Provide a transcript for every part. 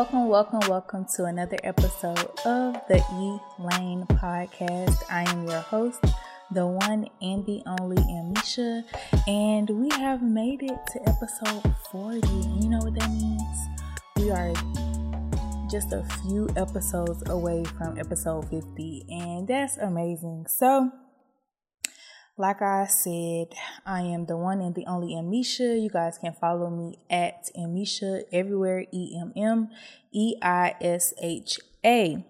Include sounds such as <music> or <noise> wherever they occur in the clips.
welcome, welcome, welcome to another episode of the E Lane Podcast. I am your host, the one and the only Emmeisha, and we have made it to episode 40. You know what that means? We are just a few episodes away from episode 50, and that's amazing. So, like I said, I am the one and the only Emmeisha. You guys can follow me at Emmeisha everywhere, E M M E I S H A.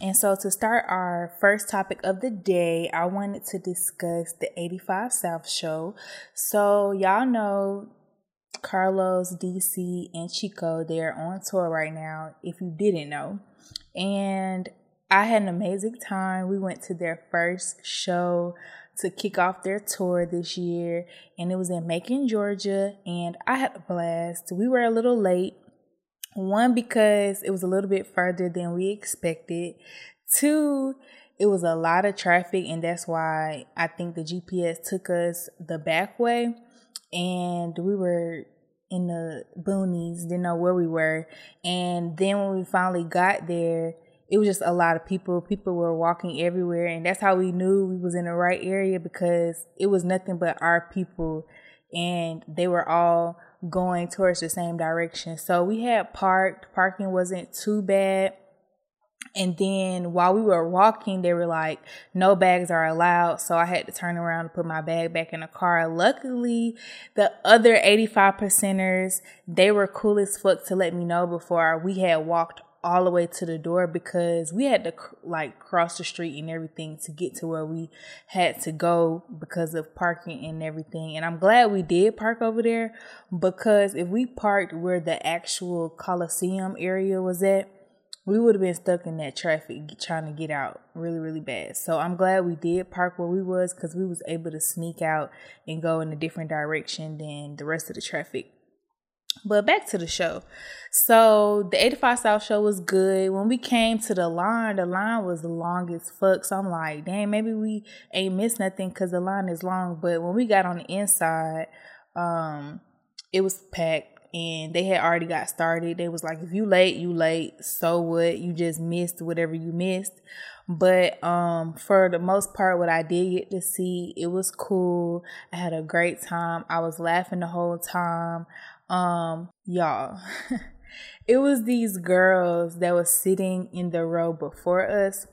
And so, to start our first topic of the day, I wanted to discuss the 85 South show. So, y'all know Carlos, DC, and Chico, they're on tour right now, if you didn't know. And I had an amazing time. We went to their first show to kick off their tour this year, and it was in Macon, Georgia, and I had a blast. We were a little late. One, because it was a little bit further than we expected. Two, it was a lot of traffic, and that's why I think the GPS took us the back way, and we were in the boonies, didn't know where we were. And then when we finally got there, it was just a lot of people. People were walking everywhere, and that's how we knew we was in the right area because it was nothing but our people, and they were all going towards the same direction. So we had parked. Parking wasn't too bad. And then while we were walking, they were like, no bags are allowed. So I had to turn around and put my bag back in the car. Luckily, the other 85 percenters, they were cool as fuck to let me know before we had walked all the way to the door because we had to like cross the street and everything to get to where we had to go because of parking and everything. And I'm glad we did park over there because if we parked where the actual Coliseum area was at, we would have been stuck in that traffic trying to get out really really bad so i'm glad we did park where we was because we was able to sneak out and go in a different direction than the rest of the traffic but back to the show. So the 85 South show was good. When we came to the line, the line was long as fuck. So I'm like, damn, maybe we ain't missed nothing because the line is long. But when we got on the inside, um, it was packed and they had already got started. They was like, if you late, you late. So what? You just missed whatever you missed. But um, for the most part, what I did get to see, it was cool. I had a great time. I was laughing the whole time. Um, y'all, <laughs> it was these girls that was sitting in the row before us,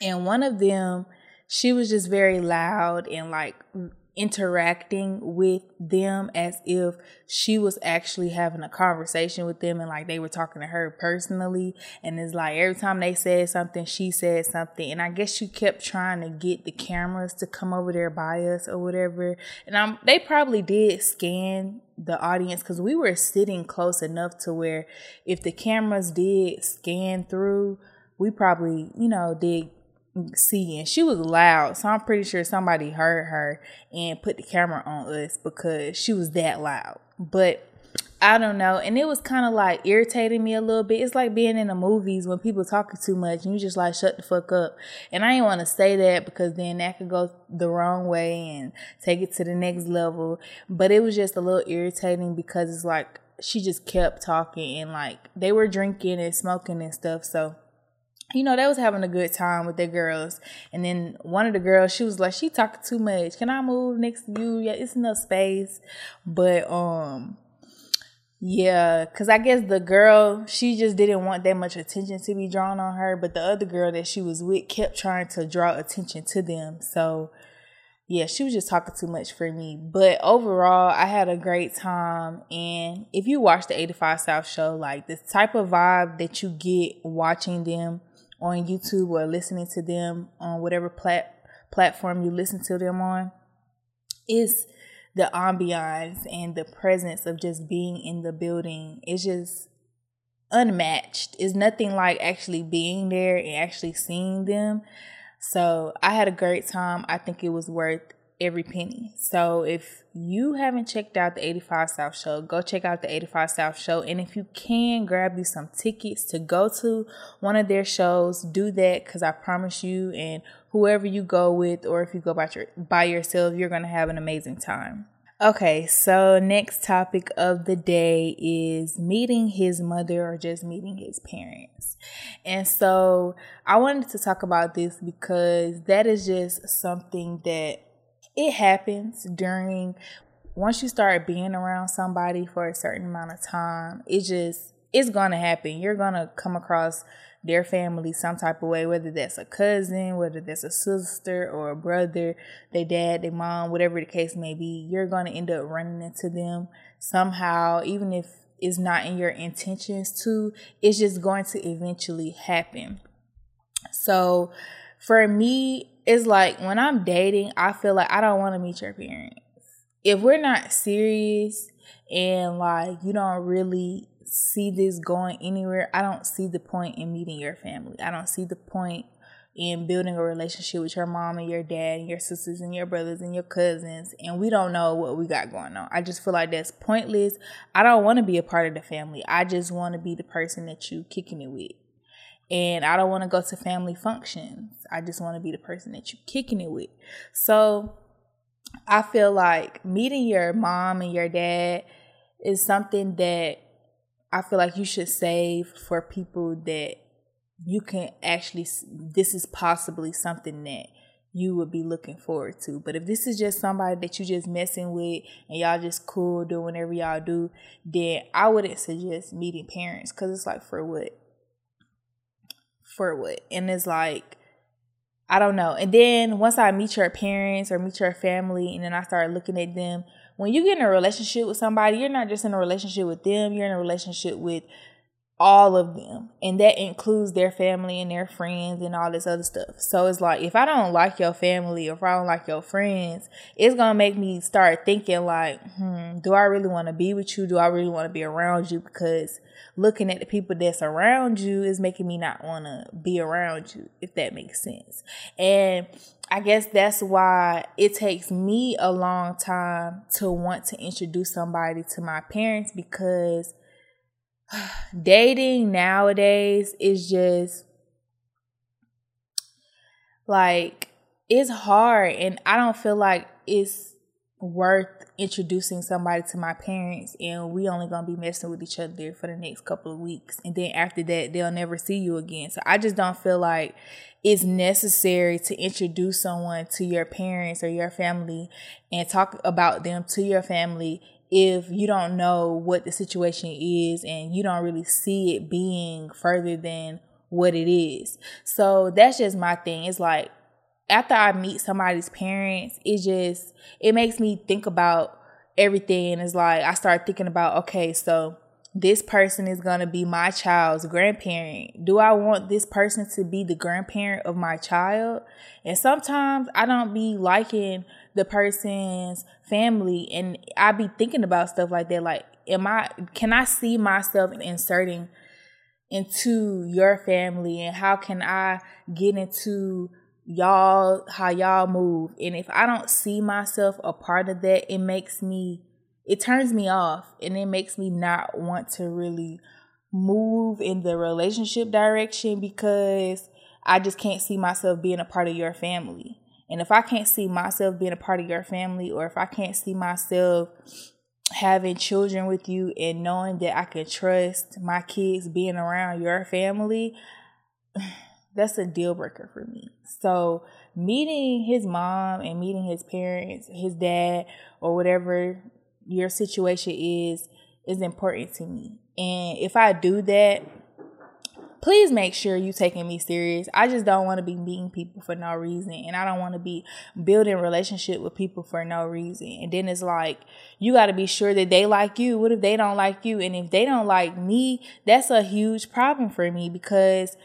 and one of them, she was just very loud and like interacting with them as if she was actually having a conversation with them and like they were talking to her personally. And it's like every time they said something she said something. And i guess she kept trying to get the cameras to come over there by us or whatever. And i'm they probably did scan the audience because we were sitting close enough to where if the cameras did scan through we probably you know did see and she was loud so i'm pretty sure somebody heard her and put the camera on us because she was that loud. But i don't know and it was kind of like irritating me a little bit. It's like being in the movies when people talking too much and you just like shut the fuck up. And i didn't want to say that because then that could go the wrong way and take it to the next level. But it was just a little irritating because it's like she just kept talking and like they were drinking and smoking and stuff so you know, they was having a good time with their girls. And then one of the girls, she was like, she talking too much. Can I move next to you? Yeah, it's enough space. But um yeah, cause I guess the girl she just didn't want that much attention to be drawn on her, but the other girl that she was with kept trying to draw attention to them. So yeah, she was just talking too much for me. But overall, I had a great time. And if you watch the 85 South show, like the type of vibe that you get watching them on YouTube or listening to them on whatever plat- platform you listen to them on is the ambiance and the presence of just being in the building. It's just unmatched. It's nothing like actually being there and actually seeing them. So I had a great time. I think it was worth every penny. So if you haven't checked out the 85 South show, go check out the 85 South show. And if you can grab you some tickets to go to one of their shows, do that because I promise you and whoever you go with or if you go by, your, by yourself, you're going to have an amazing time. Okay, so next topic of the day is meeting his mother or just meeting his parents. And so I wanted to talk about this because that is just something that it happens during once you start being around somebody for a certain amount of time, it just it's gonna happen. You're gonna come across their family some type of way, whether that's a cousin, whether that's a sister or a brother, their dad, their mom, whatever the case may be, you're to end up running into them somehow, even if it's not in your intentions to, it's just going to eventually happen. So for me, it's like when I'm dating, I feel like I don't want to meet your parents. If we're not serious and like you don't really see this going anywhere. I don't see the point in meeting your family. I don't see the point in building a relationship with your mom and your dad and your sisters and your brothers and your cousins and we don't know what we got going on. I just feel like that's pointless. I don't want to be a part of the family. I just want to be the person that you kicking it with. And I don't want to go to family functions. I just want to be the person that you're kicking it with. So I feel like meeting your mom and your dad is something that I feel like you should save for people that you can actually this is possibly something that you would be looking forward to. But if this is just somebody that you just messing with and y'all just cool doing whatever y'all do, then I wouldn't suggest meeting parents because it's like for what? For what? And it's like I don't know. And then once I meet your parents or meet your family and then I start looking at them when you get in a relationship with somebody, you're not just in a relationship with them, you're in a relationship with all of them. And that includes their family and their friends and all this other stuff. So it's like if I don't like your family or if I don't like your friends, it's gonna make me start thinking like, hmm, do I really wanna be with you? Do I really wanna be around you? Because looking at the people that's around you is making me not wanna be around you, if that makes sense. And I guess that's why it takes me a long time to want to introduce somebody to my parents because <sighs> dating nowadays is just like it's hard and I don't feel like it's worth introducing somebody to my parents and we only gonna be messing with each other for the next couple of weeks and then after that they'll never see you again. So i just don't feel like it's necessary to introduce someone to your parents or your family and talk about them to your family if you don't know what the situation is and you don't really see it being further than what it is so that's just my thing it's like after I meet somebody's parents, it just it makes me think about everything. It's like I start thinking about okay, so this person is gonna be my child's grandparent. Do I want this person to be the grandparent of my child? And sometimes I don't be liking the person's family, and I be thinking about stuff like that. Like, am I? Can I see myself inserting into your family, and how can I get into y'all how y'all move and if i don't see myself a part of that it makes me it turns me off and it makes me not want to really move in the relationship direction because i just can't see myself being a part of your family and if i can't see myself being a part of your family or if i can't see myself having children with you and knowing that i can trust my kids being around your family <sighs> that's a deal breaker for me. So meeting his mom and meeting his parents, his dad, or whatever your situation is, is important to me. And if I do that, please make sure you taking me serious. I just don't want to be meeting people for no reason. And I don't want to be building relationship with people for no reason. And then it's like, you got to be sure that they like you. What if they don't like you? And if they don't like me, that's a huge problem for me because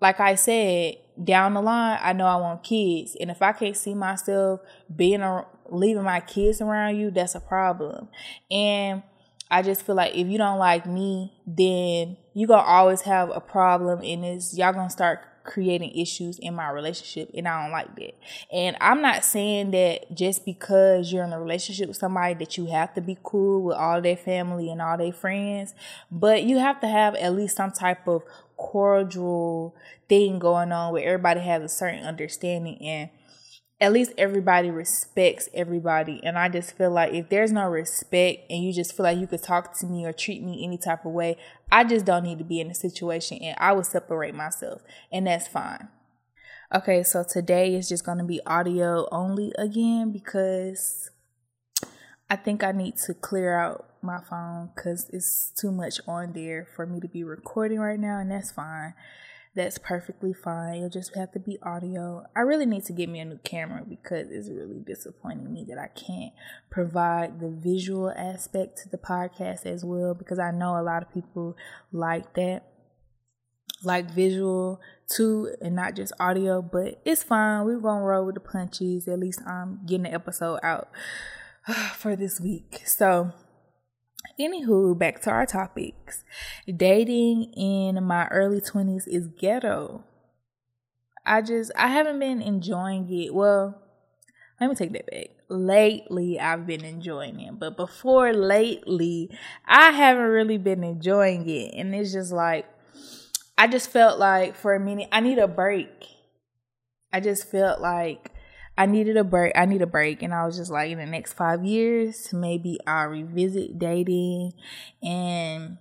like I said, down the line, I know I want kids. And if I can't see myself being a, leaving my kids around you, that's a problem. And I just feel like if you don't like me, then you're gonna always have a problem and it's y'all gonna start creating issues in my relationship and I don't like that. And I'm not saying that just because you're in a relationship with somebody that you have to be cool with all their family and all their friends, but you have to have at least some type of cordial thing going on where everybody has a certain understanding and at least everybody respects everybody. And I just feel like if there's no respect and you just feel like you could talk to me or treat me any type of way, I just don't need to be in a situation and I will separate myself. And that's fine. Okay, so today is just going to be audio only again because I think I need to clear out my phone because it's too much on there for me to be recording right now, and that's fine that's perfectly fine. You'll just have to be audio. I really need to get me a new camera because it's really disappointing me that I can't provide the visual aspect to the podcast as well because I know a lot of people like that. Like visual too and not just audio, but it's fine. We're gonna roll with the punches. At least I'm getting the episode out <sighs> for this week. So Anywho, back to our topics. Dating in my early 20s is ghetto. I just, I haven't been enjoying it. Well, let me take that back. Lately, I've been enjoying it. But before lately, I haven't really been enjoying it. And it's just like, I just felt like for a minute, I need a break. I just felt like I needed a break. I need a break. And I was just like, in the next five years, maybe I'll revisit dating. And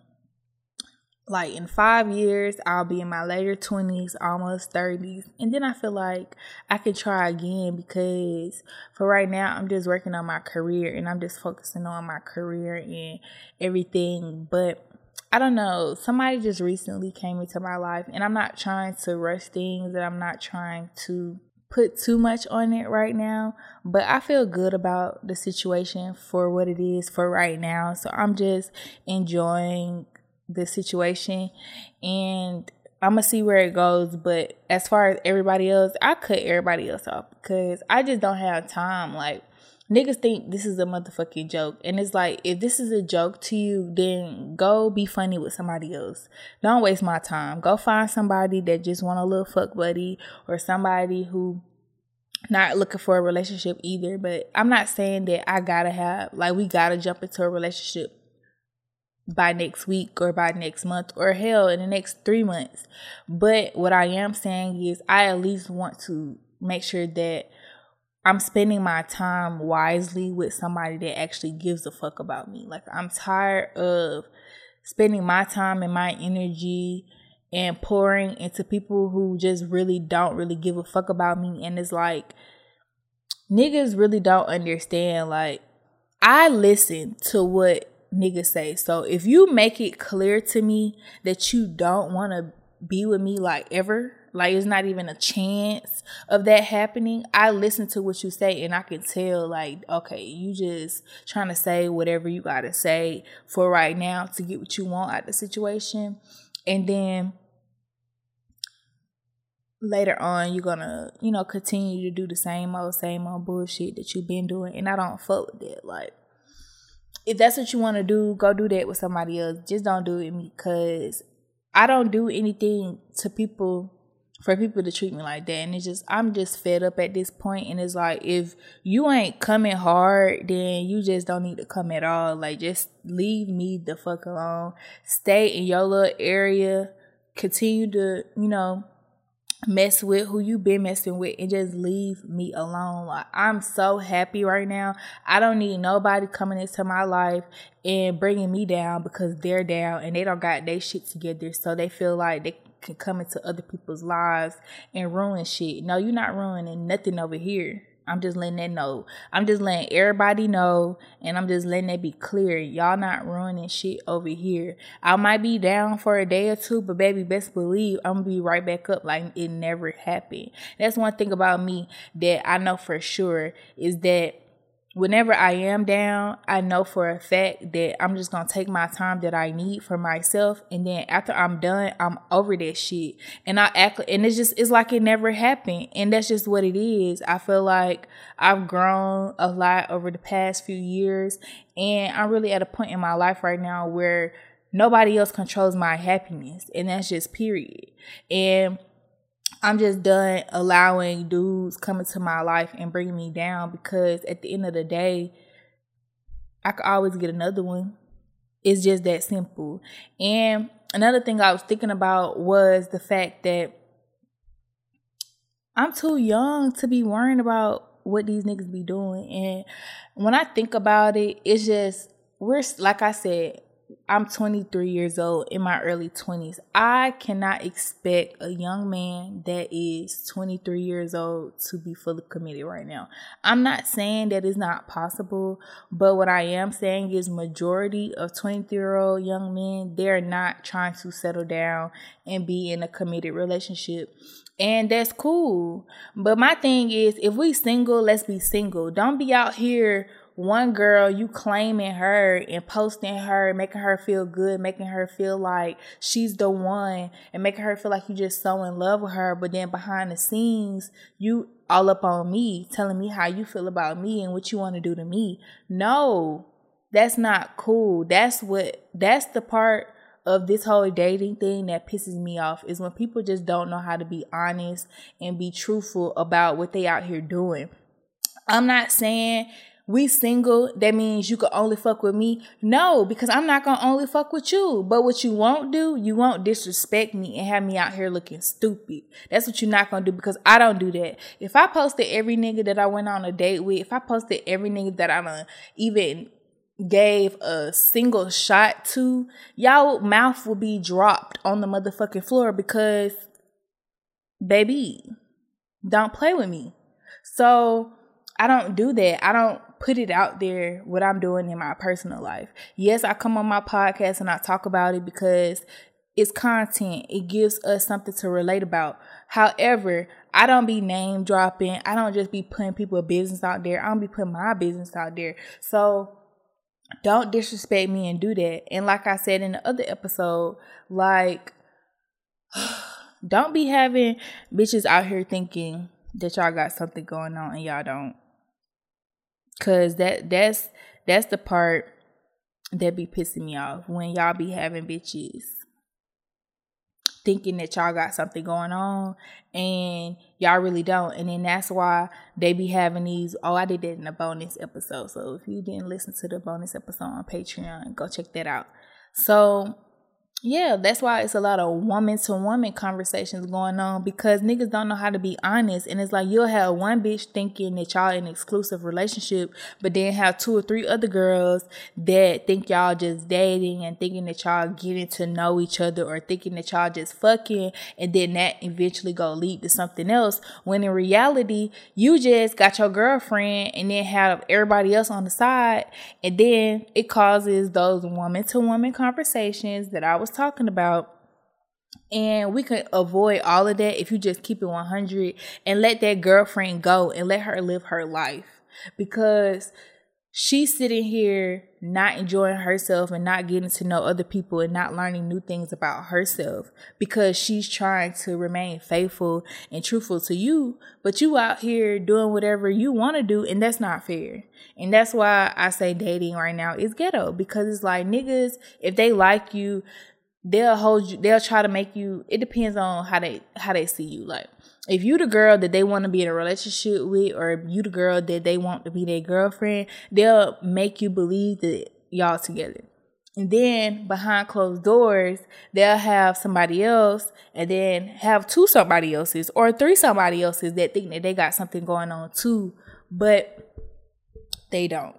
like in five years, I'll be in my later 20s, almost 30s. And then I feel like I can try again because for right now, I'm just working on my career and I'm just focusing on my career and everything. But I don't know. Somebody just recently came into my life, and I'm not trying to rush things, and I'm not trying to put too much on it right now, but I feel good about the situation for what it is for right now. So I'm just enjoying the situation and I'm gonna see where it goes. But as far as everybody else, I cut everybody else off because I just don't have time. Like, niggas think this is a motherfucking joke. And it's like, if this is a joke to you, then go be funny with somebody else. Don't waste my time. Go find somebody that just want a little fuck buddy or somebody who not looking for a relationship either. But I'm not saying that I gotta have, like, we gotta jump into a relationship by next week or by next month or hell in the next three months. But what I am saying is, I at least want to make sure that I'm spending my time wisely with somebody that actually gives a fuck about me. Like I'm tired of spending my time and my energy and pouring into people who just really don't really give a fuck about me and it's like niggas really don't understand like I listen to what niggas say. So if you make it clear to me that you don't want to be with me like ever, like it's not even a chance of that happening. I listen to what you say and I can tell like, okay, you just trying to say whatever you gotta say for right now to get what you want out of the situation. And then later on you're gonna, you know, continue to do the same old, same old bullshit that you've been doing. And I don't fuck with that. Like if that's what you want to do, go do that with somebody else. Just don't do it me, because I don't do anything to people for people to treat me like that. And it's just, I'm just fed up at this point. And it's like, if you ain't coming hard, then you just don't need to come at all. Like, just leave me the fuck alone. Stay in your little area. Continue to, you know, mess with who you been messing with and just leave me alone. Like I'm so happy right now. I don't need nobody coming into my life and bringing me down because they're down and they don't got their shit together. So they feel like they can come into other people's lives and ruin shit. No, you're not ruining nothing over here. I'm just letting that know. I'm just letting everybody know, and I'm just letting that be clear. Y'all not ruining shit over here. I might be down for a day or two, but baby, best believe I'm gonna be right back up like it never happened. That's one thing about me that I know for sure is that whenever I am down, I know for a fact that I'm just gonna take my time that I need for myself, and then after I'm done, I'm over that shit, and I act, and it's just it's like it never happened, and that's just what it is. I feel like I've grown a lot over the past few years, and I'm really at a point in my life right now where nobody else controls my happiness, and that's just period, and I'm just done allowing dudes coming to my life and bringing me down because at the end of the day, I could always get another one. It's just that simple. And another thing I was thinking about was the fact that I'm too young to be worrying about what these niggas be doing. And when I think about it, it's just we're like I said, I'm 23 years old in my early 20s. I cannot expect a young man that is 23 years old to be fully committed right now. I'm not saying that it's not possible, but what I am saying is majority of 23 year old young men, they're not trying to settle down and be in a committed relationship. And that's cool. But my thing is if we single, let's be single. Don't be out here one girl you claiming her and posting her, making her feel good, making her feel like she's the one, and making her feel like you just so in love with her. But then behind the scenes, you all up on me, telling me how you feel about me and what you want to do to me. No, that's not cool. That's what that's the part of this whole dating thing that pisses me off is when people just don't know how to be honest and be truthful about what they out here doing. I'm not saying we single, that means you can only fuck with me. No, because I'm not gonna only fuck with you. But what you won't do, you won't disrespect me and have me out here looking stupid. That's what you're not gonna do because I don't do that. If I posted every nigga that I went on a date with, if I posted every nigga that I done uh, even gave a single shot to, y'all mouth will be dropped on the motherfucking floor because baby, don't play with me. So I don't do that. I don't put it out there what I'm doing in my personal life. Yes, I come on my podcast and I talk about it because it's content. It gives us something to relate about. However, I don't be name dropping. I don't just be putting people business out there. I don't be putting my business out there. So don't disrespect me and do that. And like I said in the other episode, like <sighs> don't be having bitches out here thinking that y'all got something going on and y'all don't. Cause that that's that's the part that be pissing me off when y'all be having bitches thinking that y'all got something going on and y'all really don't. And then that's why they be having these. Oh, I did that in a bonus episode. So if you didn't listen to the bonus episode on Patreon, go check that out. So yeah, that's why it's a lot of woman to woman conversations going on because niggas don't know how to be honest. And it's like you'll have one bitch thinking that y'all in exclusive relationship, but then have two or three other girls that think y'all just dating and thinking that y'all getting to know each other or thinking that y'all just fucking and then that eventually go lead to something else. When in reality, you just got your girlfriend and then have everybody else on the side. And then it causes those woman to woman conversations that I was talking about. And we could avoid all of that if you just keep it 100 and let that girlfriend go and let her live her life. Because she's sitting here not enjoying herself and not getting to know other people and not learning new things about herself because she's trying to remain faithful and truthful to you but you out here doing whatever you want to do and that's not fair and that's why i say dating right now is ghetto because it's like niggas if they like you they'll hold you they'll try to make you it depends on how they how they see you. Like if you the girl that they want to be in a relationship with or you the girl that they want to be their girlfriend they'll make you believe that y'all together. And then behind closed doors they'll have somebody else and then have two somebody else's or three somebody else's that think that they got something going on too but they don't.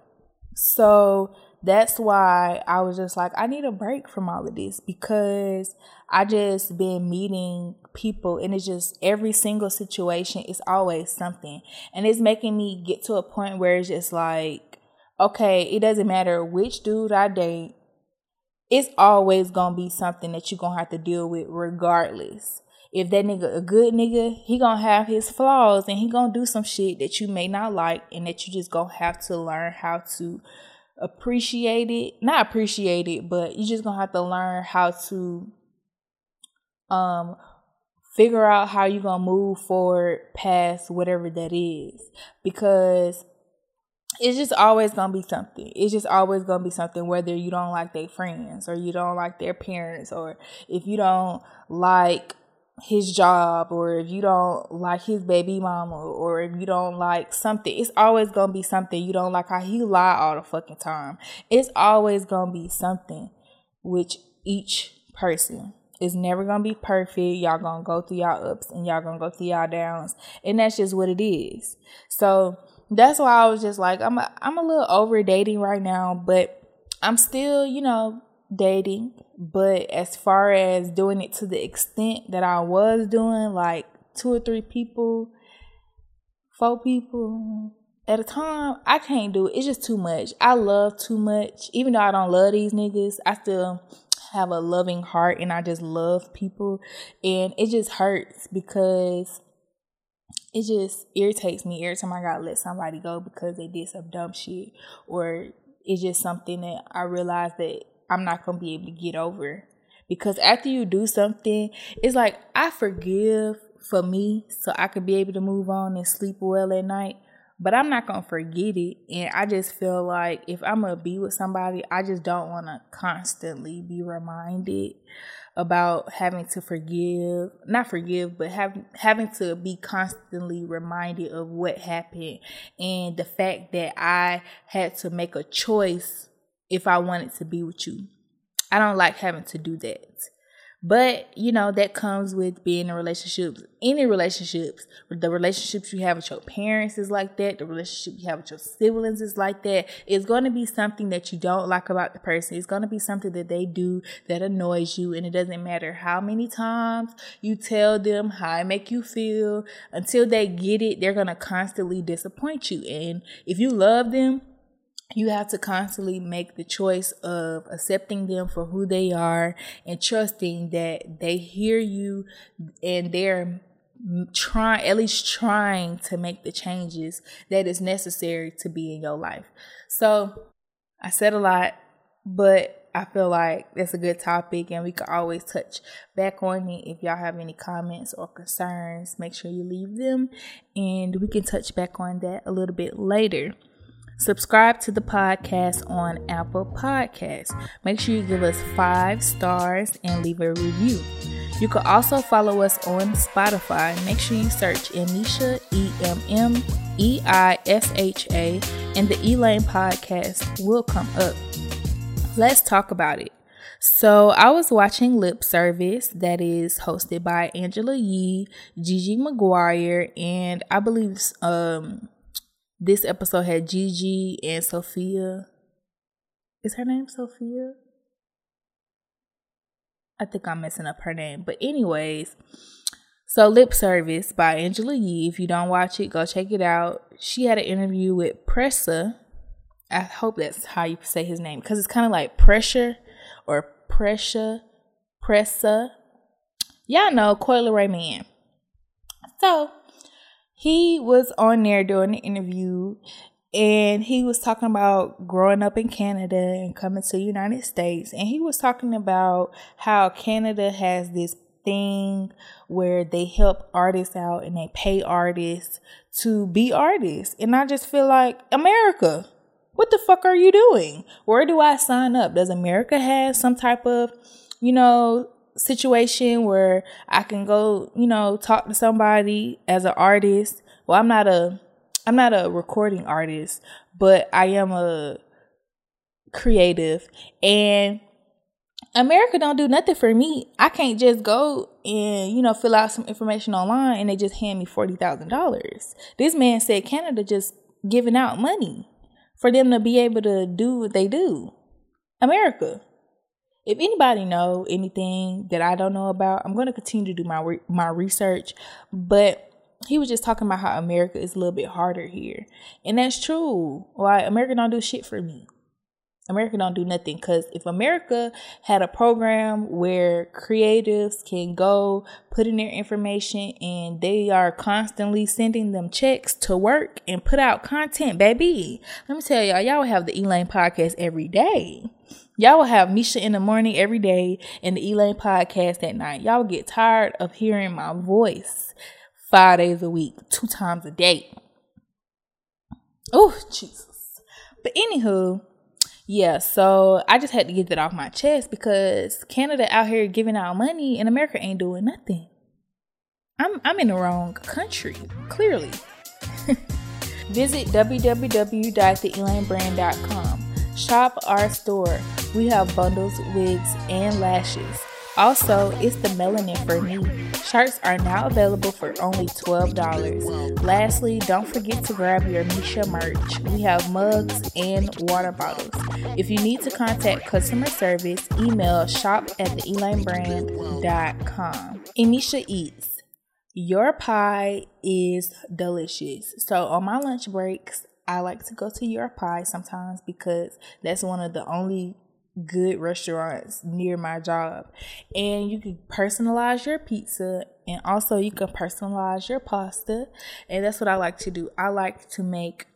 So that's why I was just like, I need a break from all of this because I just been meeting people and it's just every single situation is always something. And it's making me get to a point where it's just like, okay, it doesn't matter which dude I date, it's always gonna be something that you're gonna have to deal with regardless. If that nigga a good nigga, he gonna have his flaws and he gonna do some shit that you may not like and that you just gonna have to learn how to appreciate it not appreciate it but you just gonna have to learn how to um figure out how you're gonna move forward past whatever that is because it's just always gonna be something. It's just always gonna be something whether you don't like their friends or you don't like their parents or if you don't like his job or if you don't like his baby mama or if you don't like something it's always gonna be something you don't like. How he lie all the fucking time. It's always gonna be something which each person. Is never gonna be perfect. Y'all gonna go through y'all ups and y'all gonna go through y'all downs. And that's just what it is. So that's why I was just like, I'm a, I'm a little over dating right now, but I'm still, you know, dating. But as far as doing it to the extent that I was doing, like two or three people, four people at a time, I can't do it. It's just too much. I love too much. Even though I don't love these niggas, I still have a loving heart and I just love people. And it just hurts because it just irritates me every time I gotta let somebody go because they did some dumb shit or it's just something that I realize that I'm not gonna be able to get over. Because after you do something, it's like I forgive for me so I could be able to move on and sleep well at night. But I'm not gonna forget it. And I just feel like if I'm gonna be with somebody, I just don't wanna constantly be reminded about having to forgive, not forgive, but have, having to be constantly reminded of what happened and the fact that I had to make a choice if I wanted to be with you. I don't like having to do that. But, you know, that comes with being in relationships, any relationships. The relationships you have with your parents is like that. The relationship you have with your siblings is like that. It's going to be something that you don't like about the person. It's going to be something that they do that annoys you. And it doesn't matter how many times you tell them how it make you feel. Until they get it, they're going to constantly disappoint you. And if you love them, you have to constantly make the choice of accepting them for who they are and trusting that they hear you and they're trying at least trying to make the changes that is necessary to be in your life. So i said a lot but i feel like that's a good topic and we can always touch back on it. If y'all have any comments or concerns make sure you leave them and we can touch back on that a little bit later Subscribe to the podcast on Apple Podcasts. Make sure you give us five stars and leave a review. You can also follow us on Spotify. Make sure you search Emmeisha, E M M E I S H A, and the Elane podcast will come up. Let's talk about it. So I was watching Lip Service that is hosted by Angela Yee, Gigi Maguire, and I believe um this episode had Gigi and Sophia. Is her name Sophia? I think I'm messing up her name. But, anyways, so Lip Service by Angela Yee. If you don't watch it, go check it out. She had an interview with Pressa. I hope that's how you say his name because it's kind of like pressure or pressure, Pressa. Y'all know Coi Leray Man. So he was on there doing the interview and he was talking about growing up in Canada and coming to the United States and he was talking about how Canada has this thing where they help artists out and they pay artists to be artists. And I just feel like America what the fuck are you doing? Where do I sign up? Does America have some type of you know situation where I can go, you know, talk to somebody as an artist. Well, I'm not a I'm not a recording artist, but I am a creative and America don't do nothing for me. I can't just go and, you know, fill out some information online and they just hand me $40,000. This man said Canada just giving out money for them to be able to do what they do. America if anybody know anything that I don't know about, I'm going to continue to do my re- my research. But he was just talking about how America is a little bit harder here, and that's true. Why America don't do shit for me. America don't do nothing because if America had a program where creatives can go put in their information and they are constantly sending them checks to work and put out content, baby, let me tell y'all, y'all would have the Elane podcast every day. Y'all will have Misha in the morning every day and the Elane podcast at night. Y'all get tired of hearing my voice five days a week, two times a day. Oh, Jesus. But anywho, yeah, so I just had to get that off my chest because Canada out here giving out money and America ain't doing nothing. I'm I'm in the wrong country, clearly. <laughs> Visit www.theelanebrand.com Shop our store. We have bundles, wigs, and lashes. Also, it's the melanin for me. Shirts are now available for only $12. Lastly, don't forget to grab your Misha merch. We have mugs and water bottles. If you need to contact customer service, email shop at theelanebrand.com. Emmeisha Eats. Your pie is delicious. So on my lunch breaks, I like to go to Your Pie sometimes because that's one of the only good restaurants near my job. And you can personalize your pizza and also you can personalize your pasta. And that's what I like to do. I like to make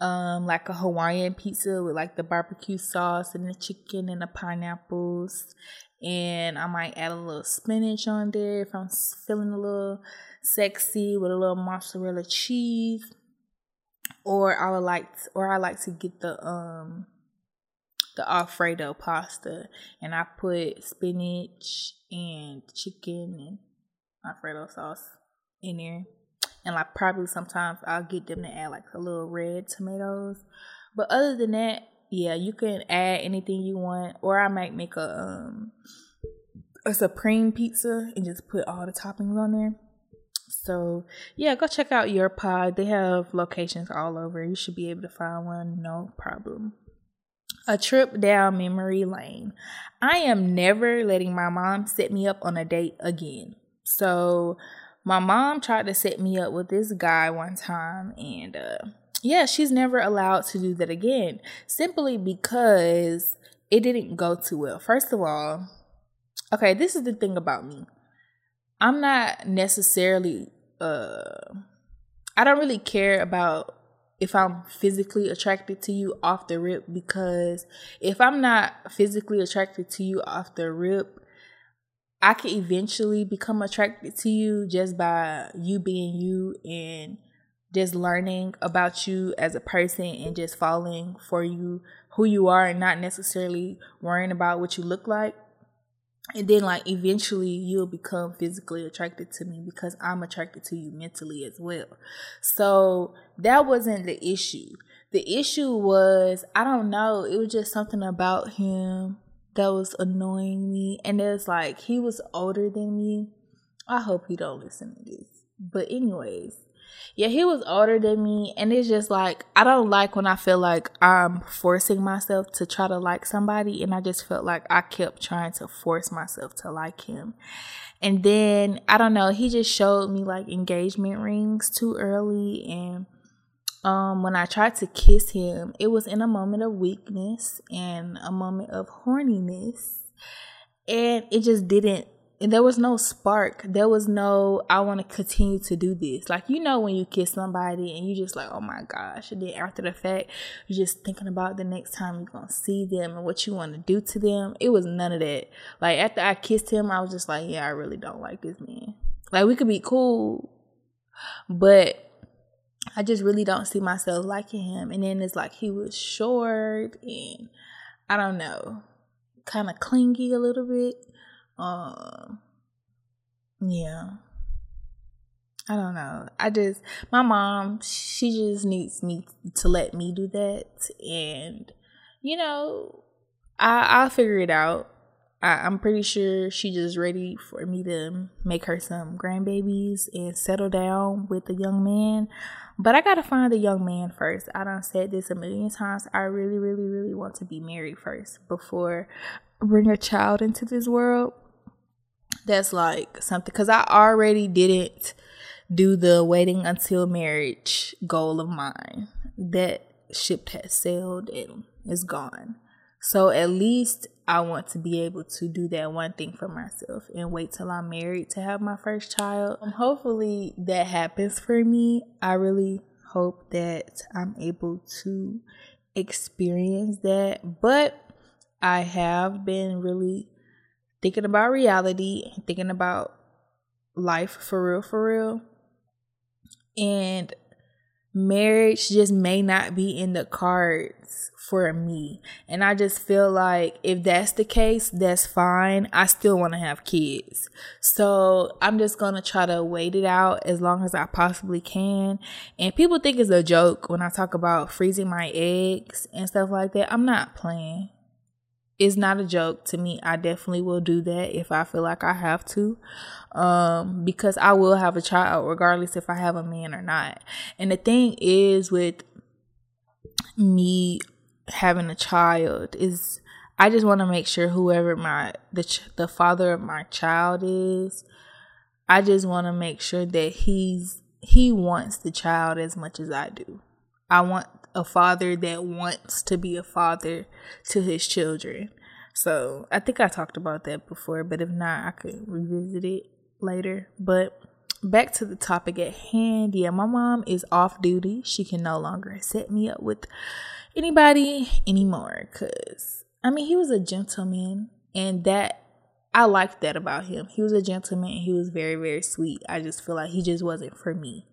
um like a Hawaiian pizza with like the barbecue sauce and the chicken and the pineapples. And I might add a little spinach on there if I'm feeling a little sexy with a little mozzarella cheese. Or I would like to, or I like to get the um the Alfredo pasta and I put spinach and chicken and Alfredo sauce in there. And like probably sometimes I'll get them to add like a little red tomatoes. But other than that, yeah, you can add anything you want. Or I might make a um a supreme pizza and just put all the toppings on there. So yeah, go check out Your Pie. They have locations all over. You should be able to find one, no problem a trip down memory lane. I am never letting my mom set me up on a date again. So, my mom tried to set me up with this guy one time, and uh, yeah, she's never allowed to do that again simply because it didn't go too well. First of all, okay, this is the thing about me. I'm not necessarily uh I don't really care about if I'm physically attracted to you off the rip because if I'm not physically attracted to you off the rip, I could eventually become attracted to you just by you being you and just learning about you as a person and just falling for you who you are and not necessarily worrying about what you look like and then like eventually you'll become physically attracted to me because I'm attracted to you mentally as well. So that wasn't the issue. The issue was I don't know, it was just something about him that was annoying me and it's like he was older than me. I hope he don't listen to this. But anyways, yeah, he was older than me, and it's just like I don't like when I feel like I'm forcing myself to try to like somebody, and I just felt like I kept trying to force myself to like him. And then I don't know, he just showed me like engagement rings too early, and um, when I tried to kiss him, it was in a moment of weakness and a moment of horniness, and it just didn't there was no spark. There was no I want to continue to do this. Like you know when you kiss somebody and you just like, oh my gosh. And then after the fact, you're just thinking about the next time you're gonna see them and what you want to do to them. It was none of that. Like after I kissed him, I was just like, yeah, I really don't like this man. Like we could be cool, but I just really don't see myself liking him. And then it's like he was short and I don't know, kind of clingy a little bit. Um, yeah. I don't know. I just my mom, she just needs me to let me do that, and you know, I I'll figure it out. I, I'm pretty sure she's just ready for me to make her some grandbabies and settle down with a young man. But I gotta find a young man first. I done said this a million times. I really, really, really want to be married first before bring a child into this world that's like something because I already didn't do the waiting until marriage goal of mine. That ship has sailed and is gone. So at least I want to be able to do that one thing for myself and wait till I'm married to have my first child. Hopefully that happens for me. I really hope that I'm able to experience that. But I have been really thinking about reality, thinking about life for real, for real. And marriage just may not be in the cards for me. And I just feel like if that's the case, that's fine. I still want to have kids. So I'm just going to try to wait it out as long as I possibly can. And people think it's a joke when I talk about freezing my eggs and stuff like that. I'm not playing. It's not a joke to me. I definitely will do that if I feel like I have to. Um, because I will have a child regardless if I have a man or not. And the thing is with me having a child is I just want to make sure whoever my the ch- the father of my child is, I just want to make sure that he's he wants the child as much as I do. I want a father that wants to be a father to his children. So I think I talked about that before, but if not, I could revisit it later. But back to the topic at hand. Yeah, my mom is off duty. She can no longer set me up with anybody anymore. Cause I mean, he was a gentleman, and that I liked that about him. He was a gentleman. he was very, very sweet. I just feel like he just wasn't for me.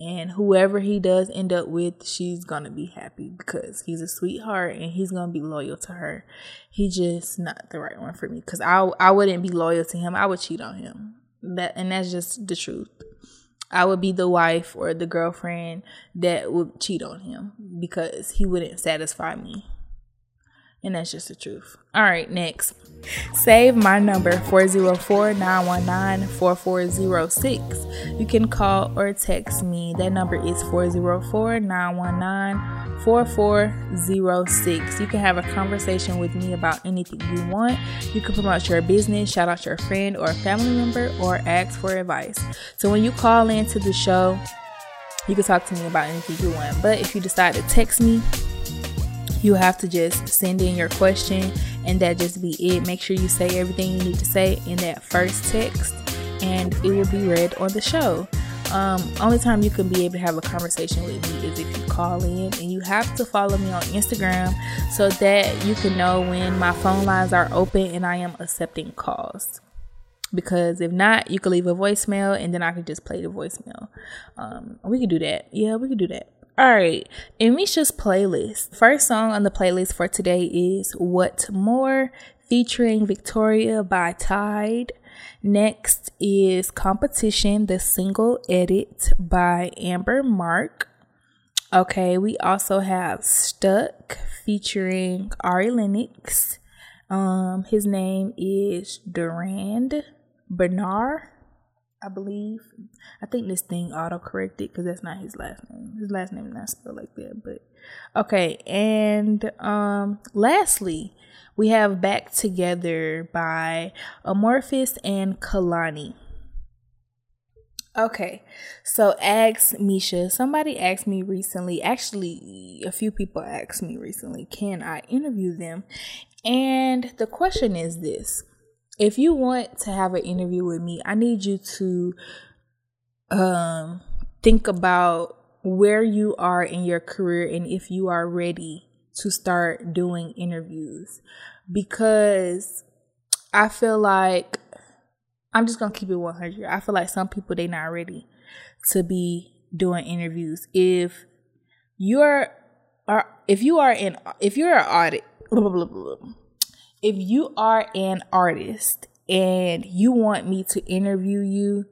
And whoever he does end up with, she's gonna be happy because he's a sweetheart and he's gonna be loyal to her. He just not the right one for me because I I wouldn't be loyal to him. I would cheat on him. That and that's just the truth. I would be the wife or the girlfriend that would cheat on him because he wouldn't satisfy me. And that's just the truth. All right, next. Save my number 404 919 4406. You can call or text me. That number is 404 919 4406. You can have a conversation with me about anything you want. You can promote your business, shout out your friend or family member, or ask for advice. So when you call into the show, you can talk to me about anything you want. But if you decide to text me, you have to just send in your question and that just be it. Make sure you say everything you need to say in that first text and it will be read on the show. Um, only time you can be able to have a conversation with me is if you call in and you have to follow me on Instagram so that you can know when my phone lines are open and I am accepting calls. Because if not, you can leave a voicemail and then I can just play the voicemail. Um, we could do that. Yeah, we could do that. All right, Emmeisha's playlist, first song on the playlist for today is What More featuring Victoria by Tide. Next is Competition, the single edit by Amber Mark. Okay, we also have Stuck featuring Ari Lennox. Um, his name is Durand Bernard. I believe. I think this thing auto corrected because that's not his last name. His last name is not spelled like that. But okay, and um, lastly, we have "Back Together" by Amorphous and Kehlani. Okay, so ask Emmeisha. Somebody asked me recently. Actually, a few people asked me recently, can I interview them? And the question is this if you want to have an interview with me, I need you to um think about where you are in your career and if you are ready to start doing interviews because I feel like I'm just going to keep it 100. I feel like some people they not ready to be doing interviews. If you're are if you are in if you're an audit blah, blah, blah, if you are an artist and you want me to interview you,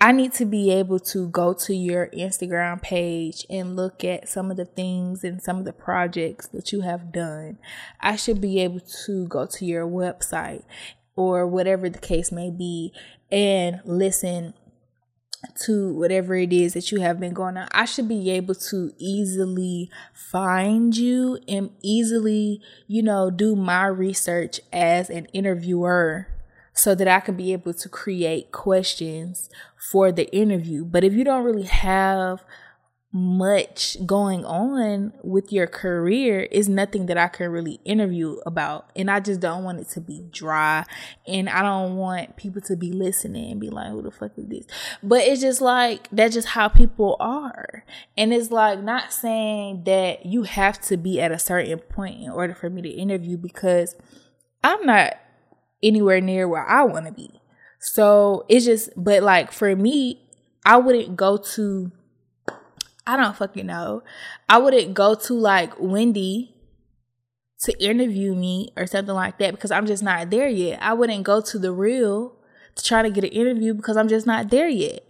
I need to be able to go to your Instagram page and look at some of the things and some of the projects that you have done. I should be able to go to your website or whatever the case may be and listen to whatever it is that you have been going on, I should be able to easily find you and easily, you know, do my research as an interviewer so that I can be able to create questions for the interview. But if you don't really have much going on with your career is nothing that I can really interview about. And I just don't want it to be dry. And I don't want people to be listening and be like, who the fuck is this? But it's just like, that's just how people are. And it's like not saying that you have to be at a certain point in order for me to interview because I'm not anywhere near where I want to be. So it's just, but like for me, I wouldn't go to I don't fucking know. I wouldn't go to like Wendy to interview me or something like that because I'm just not there yet. I wouldn't go to the real to try to get an interview because I'm just not there yet.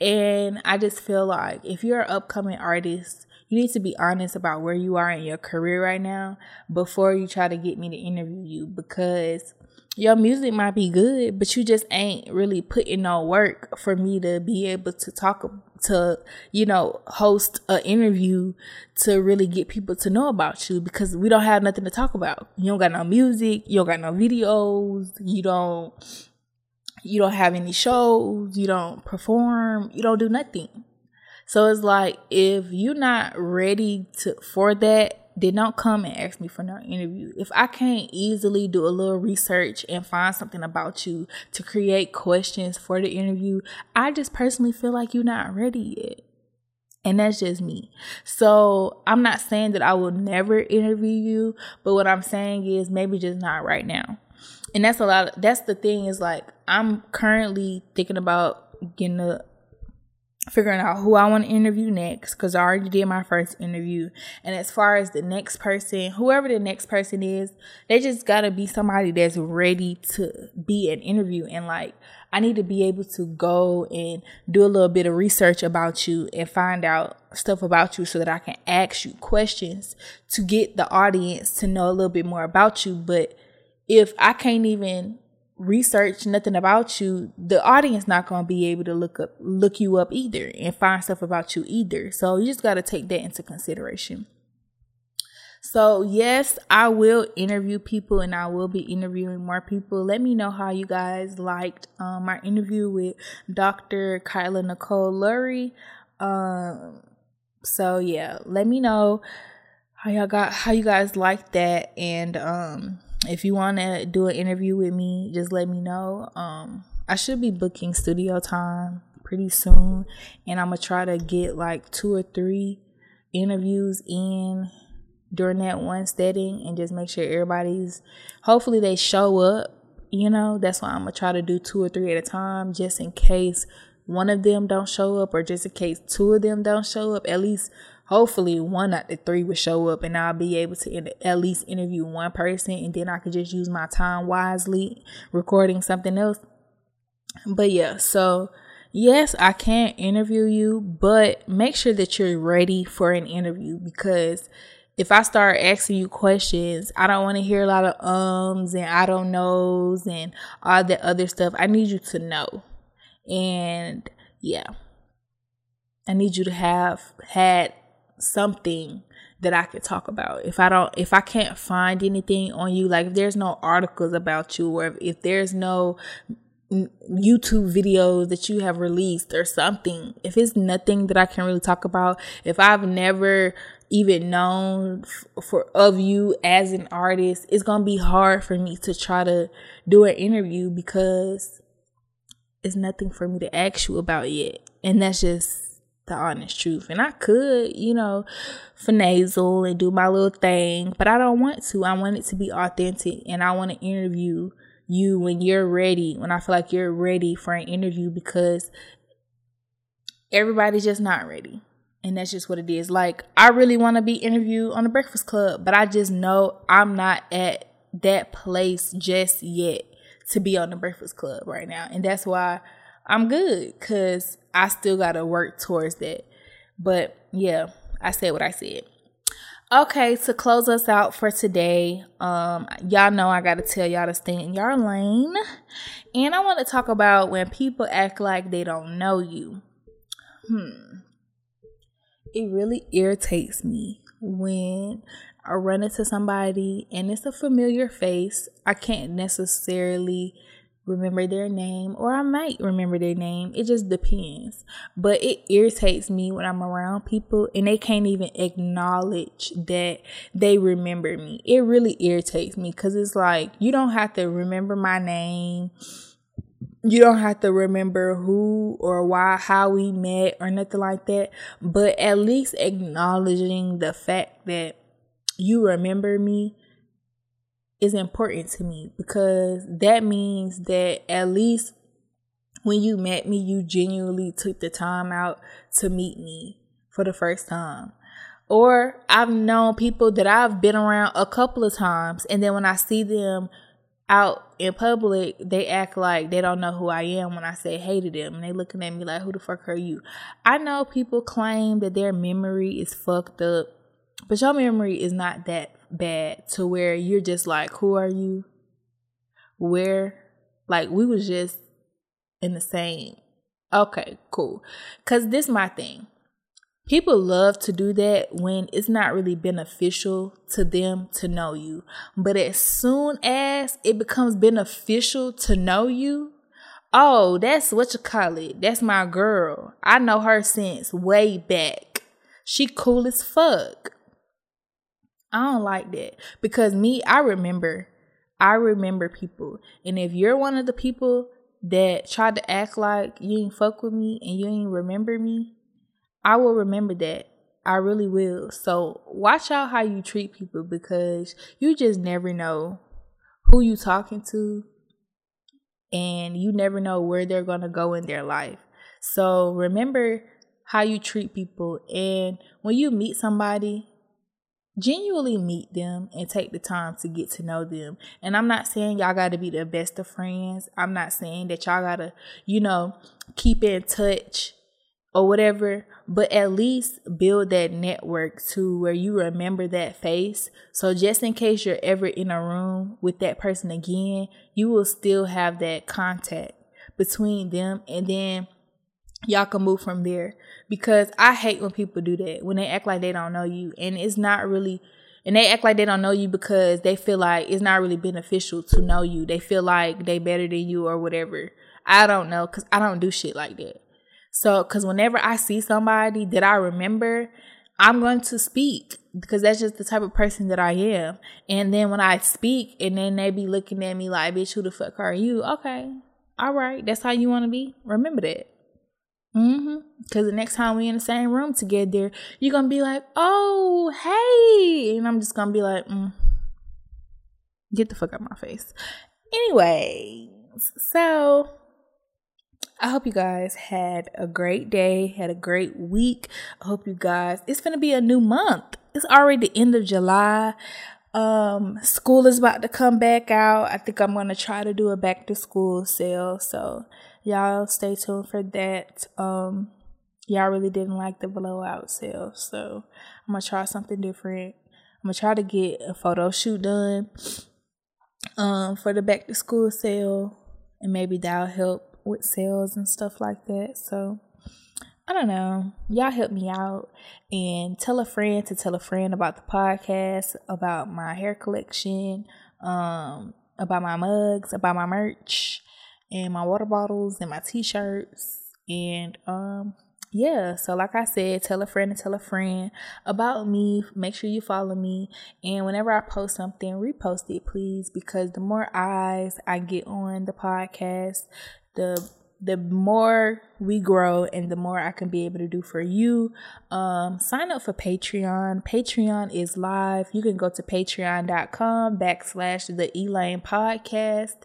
And I just feel like if you're an upcoming artist, you need to be honest about where you are in your career right now before you try to get me to interview you because your music might be good, but you just ain't really putting no work for me to be able to talk to, you know, host an interview to really get people to know about you because we don't have nothing to talk about. You don't got no music, you don't got no videos, you don't you don't have any shows, you don't perform, you don't do nothing. So it's like if you're not ready to for that, then don't come and ask me for no interview. If I can't easily do a little research and find something about you to create questions for the interview, I just personally feel like you're not ready yet. And that's just me. So I'm not saying that I will never interview you, but what I'm saying is maybe just not right now. And that's a lot. Of, that's the thing is like I'm currently thinking about getting a figuring out who I want to interview next because I already did my first interview. And as far as the next person, whoever the next person is, they just got to be somebody that's ready to be an interview. And like, I need to be able to go and do a little bit of research about you and find out stuff about you so that I can ask you questions to get the audience to know a little bit more about you. But if I can't even research nothing about you, the audience not gonna be able to look up look you up either and find stuff about you either. So you just gotta take that into consideration. So yes, I will interview people and I will be interviewing more people. Let me know how you guys liked um, my interview with Dr. Kyla Nicole Lurie. Um, so yeah, let me know how y'all got how you guys like that and um if you want to do an interview with me, just let me know. Um, I should be booking studio time pretty soon, and I'm gonna try to get like two or three interviews in during that one setting, and just make sure everybody's. Hopefully, they show up. You know, that's why I'm gonna try to do two or three at a time, just in case one of them don't show up, or just in case two of them don't show up. At least hopefully one out of three would show up and I'll be able to at least interview one person and then I could just use my time wisely recording something else. But yeah, so yes, I can interview you, but make sure that you're ready for an interview because if I start asking you questions, I don't want to hear a lot of ums and I don't knows and all that other stuff. I need you to know. And yeah. I need you to have had something that I could talk about. If I don't, if I can't find anything on you, like if there's no articles about you, or if, if there's no YouTube videos that you have released or something, if it's nothing that I can really talk about, if I've never even known for of you as an artist, it's gonna be hard for me to try to do an interview because it's nothing for me to ask you about yet, and that's just the honest truth. And I could, you know, finagle and do my little thing, but I don't want to. I want it to be authentic and I want to interview you when you're ready, when I feel like you're ready for an interview because everybody's just not ready. And that's just what it is. Like, I really want to be interviewed on the Breakfast Club, but I just know I'm not at that place just yet to be on the Breakfast Club right now. And that's why I'm good because I still got to work towards that. But yeah, I said what I said. Okay, to close us out for today, um, y'all know I gotta tell y'all to stay in your lane. And I want to talk about when people act like they don't know you. Hmm. It really irritates me when I run into somebody and it's a familiar face. I can't necessarily remember their name or I might remember their name. It just depends. But it irritates me when I'm around people and they can't even acknowledge that they remember me. It really irritates me cuz it's like you don't have to remember my name. You don't have to remember who or why how we met or nothing like that, but at least acknowledging the fact that you remember me is important to me because that means that at least when you met me, you genuinely took the time out to meet me for the first time. Or I've known people that I've been around a couple of times, and then when I see them out in public, they act like they don't know who I am when I say hey to them. And they looking at me like, who the fuck are you? I know people claim that their memory is fucked up, but your memory is not that bad to where you're just like, who are you? Where? Like, we was just in the same. Okay, cool. Cause this my thing. People love to do that when it's not really beneficial to them to know you. But as soon as it becomes beneficial to know you, oh, that's what you call it. That's my girl. I know her since way back. She cool as fuck. I don't like that because me, I remember, I remember people. And if you're one of the people that tried to act like you ain't fuck with me and you ain't remember me, I will remember that. I really will. So watch out how you treat people because you just never know who you talking to and you never know where they're going to go in their life. So remember how you treat people and when you meet somebody genuinely meet them and take the time to get to know them. And I'm not saying y'all got to be the best of friends. I'm not saying that y'all got to, you know, keep in touch or whatever, but at least build that network to where you remember that face. So just in case you're ever in a room with that person again, you will still have that contact between them and then y'all can move from there. Because I hate when people do that, when they act like they don't know you and it's not really and they act like they don't know you because they feel like it's not really beneficial to know you. They feel like they better than you or whatever. I don't know cuz I don't do shit like that. So, because whenever I see somebody that I remember, I'm going to speak because that's just the type of person that I am. And then when I speak, and then they be looking at me like, bitch, who the fuck are you? Okay. All right. That's how you want to be. Remember that. Mm-hmm. Because the next time we in the same room together, you're to be like, oh, hey. And I'm just to be like, mm, get the fuck out of my face. Anyway, so I hope you guys had a great day, had a great week. I hope you guys, it's to be a new month. It's already the end of July. Um, school is about to come back out. I think I'm to try to do a back to school sale. So y'all stay tuned for that. Um, y'all really didn't like the blowout sale. So I'm to try something different. I'm to try to get a photo shoot done um, for the back to school sale and maybe that'll help with sales and stuff like that. So I don't know. Y'all help me out and tell a friend to tell a friend about the podcast, about my hair collection, um, about my mugs, about my merch, and my water bottles and my t-shirts and um yeah, so like I said, tell a friend and tell a friend about me. Make sure you follow me. And whenever I post something, repost it, please, because the more eyes I get on the podcast, the the more we grow and the more I can be able to do for you. Um, sign up for Patreon. Patreon is live. You can go to patreon.com backslash the Elane podcast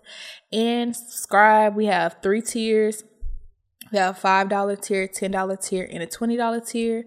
and subscribe. We have three tiers. We have five dollar tier, ten dollar tier, and a twenty dollar tier.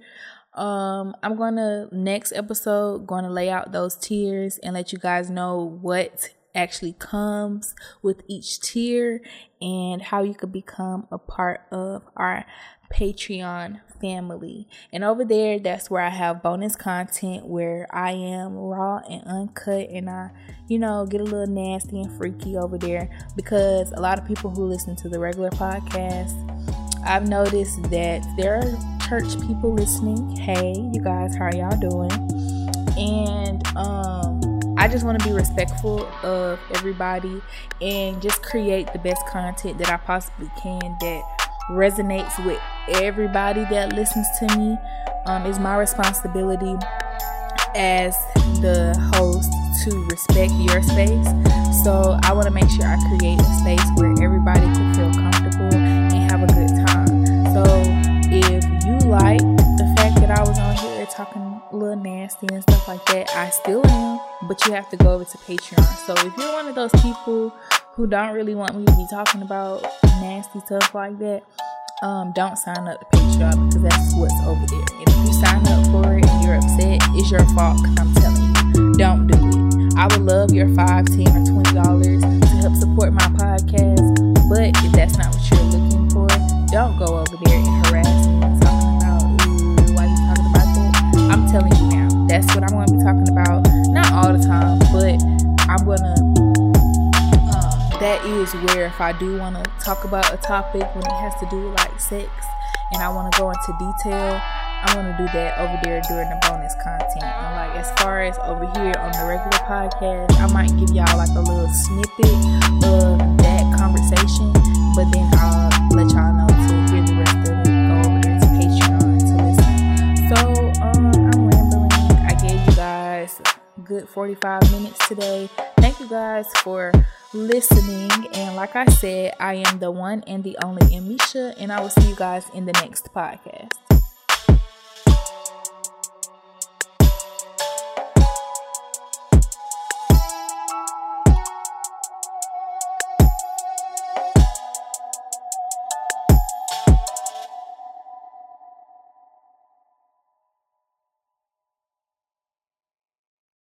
Um, I'm gonna next episode gonna lay out those tiers and let you guys know what actually comes with each tier and how you could become a part of our Patreon family. And over there, that's where I have bonus content where I am raw and uncut, and I, you know, get a little nasty and freaky over there because a lot of people who listen to the regular podcast, I've noticed that there are church people listening. Hey, you guys, how y'all doing? And, um, I just want to be respectful of everybody and just create the best content that I possibly can that resonates with everybody that listens to me. Um, it's my responsibility as the host to respect your space. So I want to make sure I create a space where everybody can feel comfortable and have a good time. So if you like talking little nasty and stuff like that, I still am but you have to go over to Patreon. So if you're one of those people who don't really want me to be talking about nasty stuff like that, um, don't sign up to Patreon because that's what's over there. And if you sign up for it and you're upset, it's your fault because I'm telling you, don't do it. I would love your five, ten, or twenty dollars to help support my podcast. But if that's not what you're looking for, don't go over there and harass me telling you now, that's what I'm going to be talking about. Not all the time, but I'm going to uh, that is where if I do want to talk about a topic when it has to do with like sex and I want to go into detail, I'm gonna do that over there during the bonus content. And like as far as over here on the regular podcast, I might give y'all like a little snippet of that conversation, but then I'll let y'all know to guys good 45 minutes today. Thank you guys for listening. And like I said, I am the one and the only Emmeisha, and I will see you guys in the next podcast.